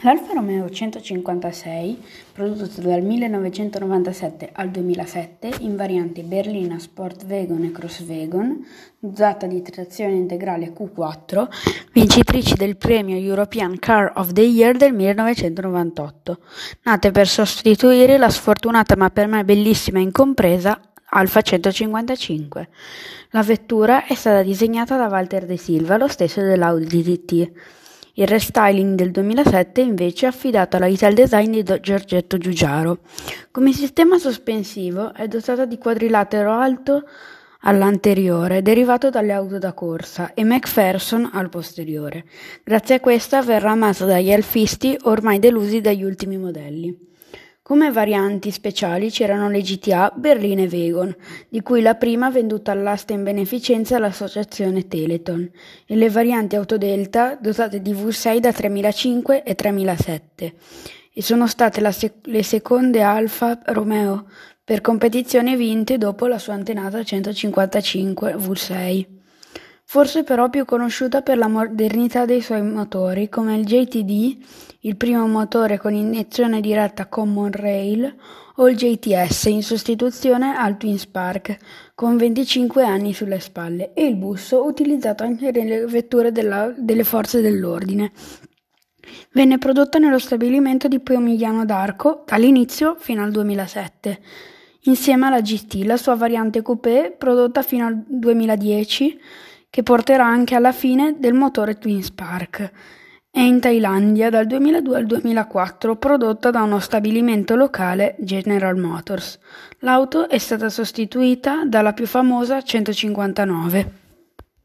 L'Alfa Romeo 156, prodotto dal 1997 al 2007 in varianti berlina Sportwagen e Crosswagen, dotata di trazione integrale Q4, vincitrici del premio European Car of the Year del 1998, nate per sostituire la sfortunata ma per me bellissima incompresa Alfa 155. La vettura è stata disegnata da Walter De Silva, lo stesso dell'Audi DT. Il restyling del 2007 invece è affidato alla Ital Design di Giorgetto Giugiaro. Come sistema sospensivo è dotata di quadrilatero alto all'anteriore, derivato dalle auto da corsa, e McPherson al posteriore. Grazie a questa verrà amata dagli alfisti ormai delusi dagli ultimi modelli. Come varianti speciali c'erano le GTA Berlina e Vegon, di cui la prima venduta all'asta in beneficenza all'associazione Teleton, e le varianti Autodelta dotate di V6 da 3005 e 3007, e sono state sec- le seconde Alfa Romeo per competizione vinte dopo la sua antenata 155 V6 forse però più conosciuta per la modernità dei suoi motori, come il JTD, il primo motore con iniezione diretta Common Rail, o il JTS in sostituzione al Twin Spark, con 25 anni sulle spalle, e il busso utilizzato anche nelle vetture della, delle forze dell'ordine. Venne prodotta nello stabilimento di Pomigliano d'Arco dall'inizio fino al 2007 insieme alla GT, la sua variante coupé prodotta fino al 2010 che porterà anche alla fine del motore Twin Spark. È in Thailandia dal 2002 al 2004, prodotta da uno stabilimento locale General Motors. L'auto è stata sostituita dalla più famosa 159.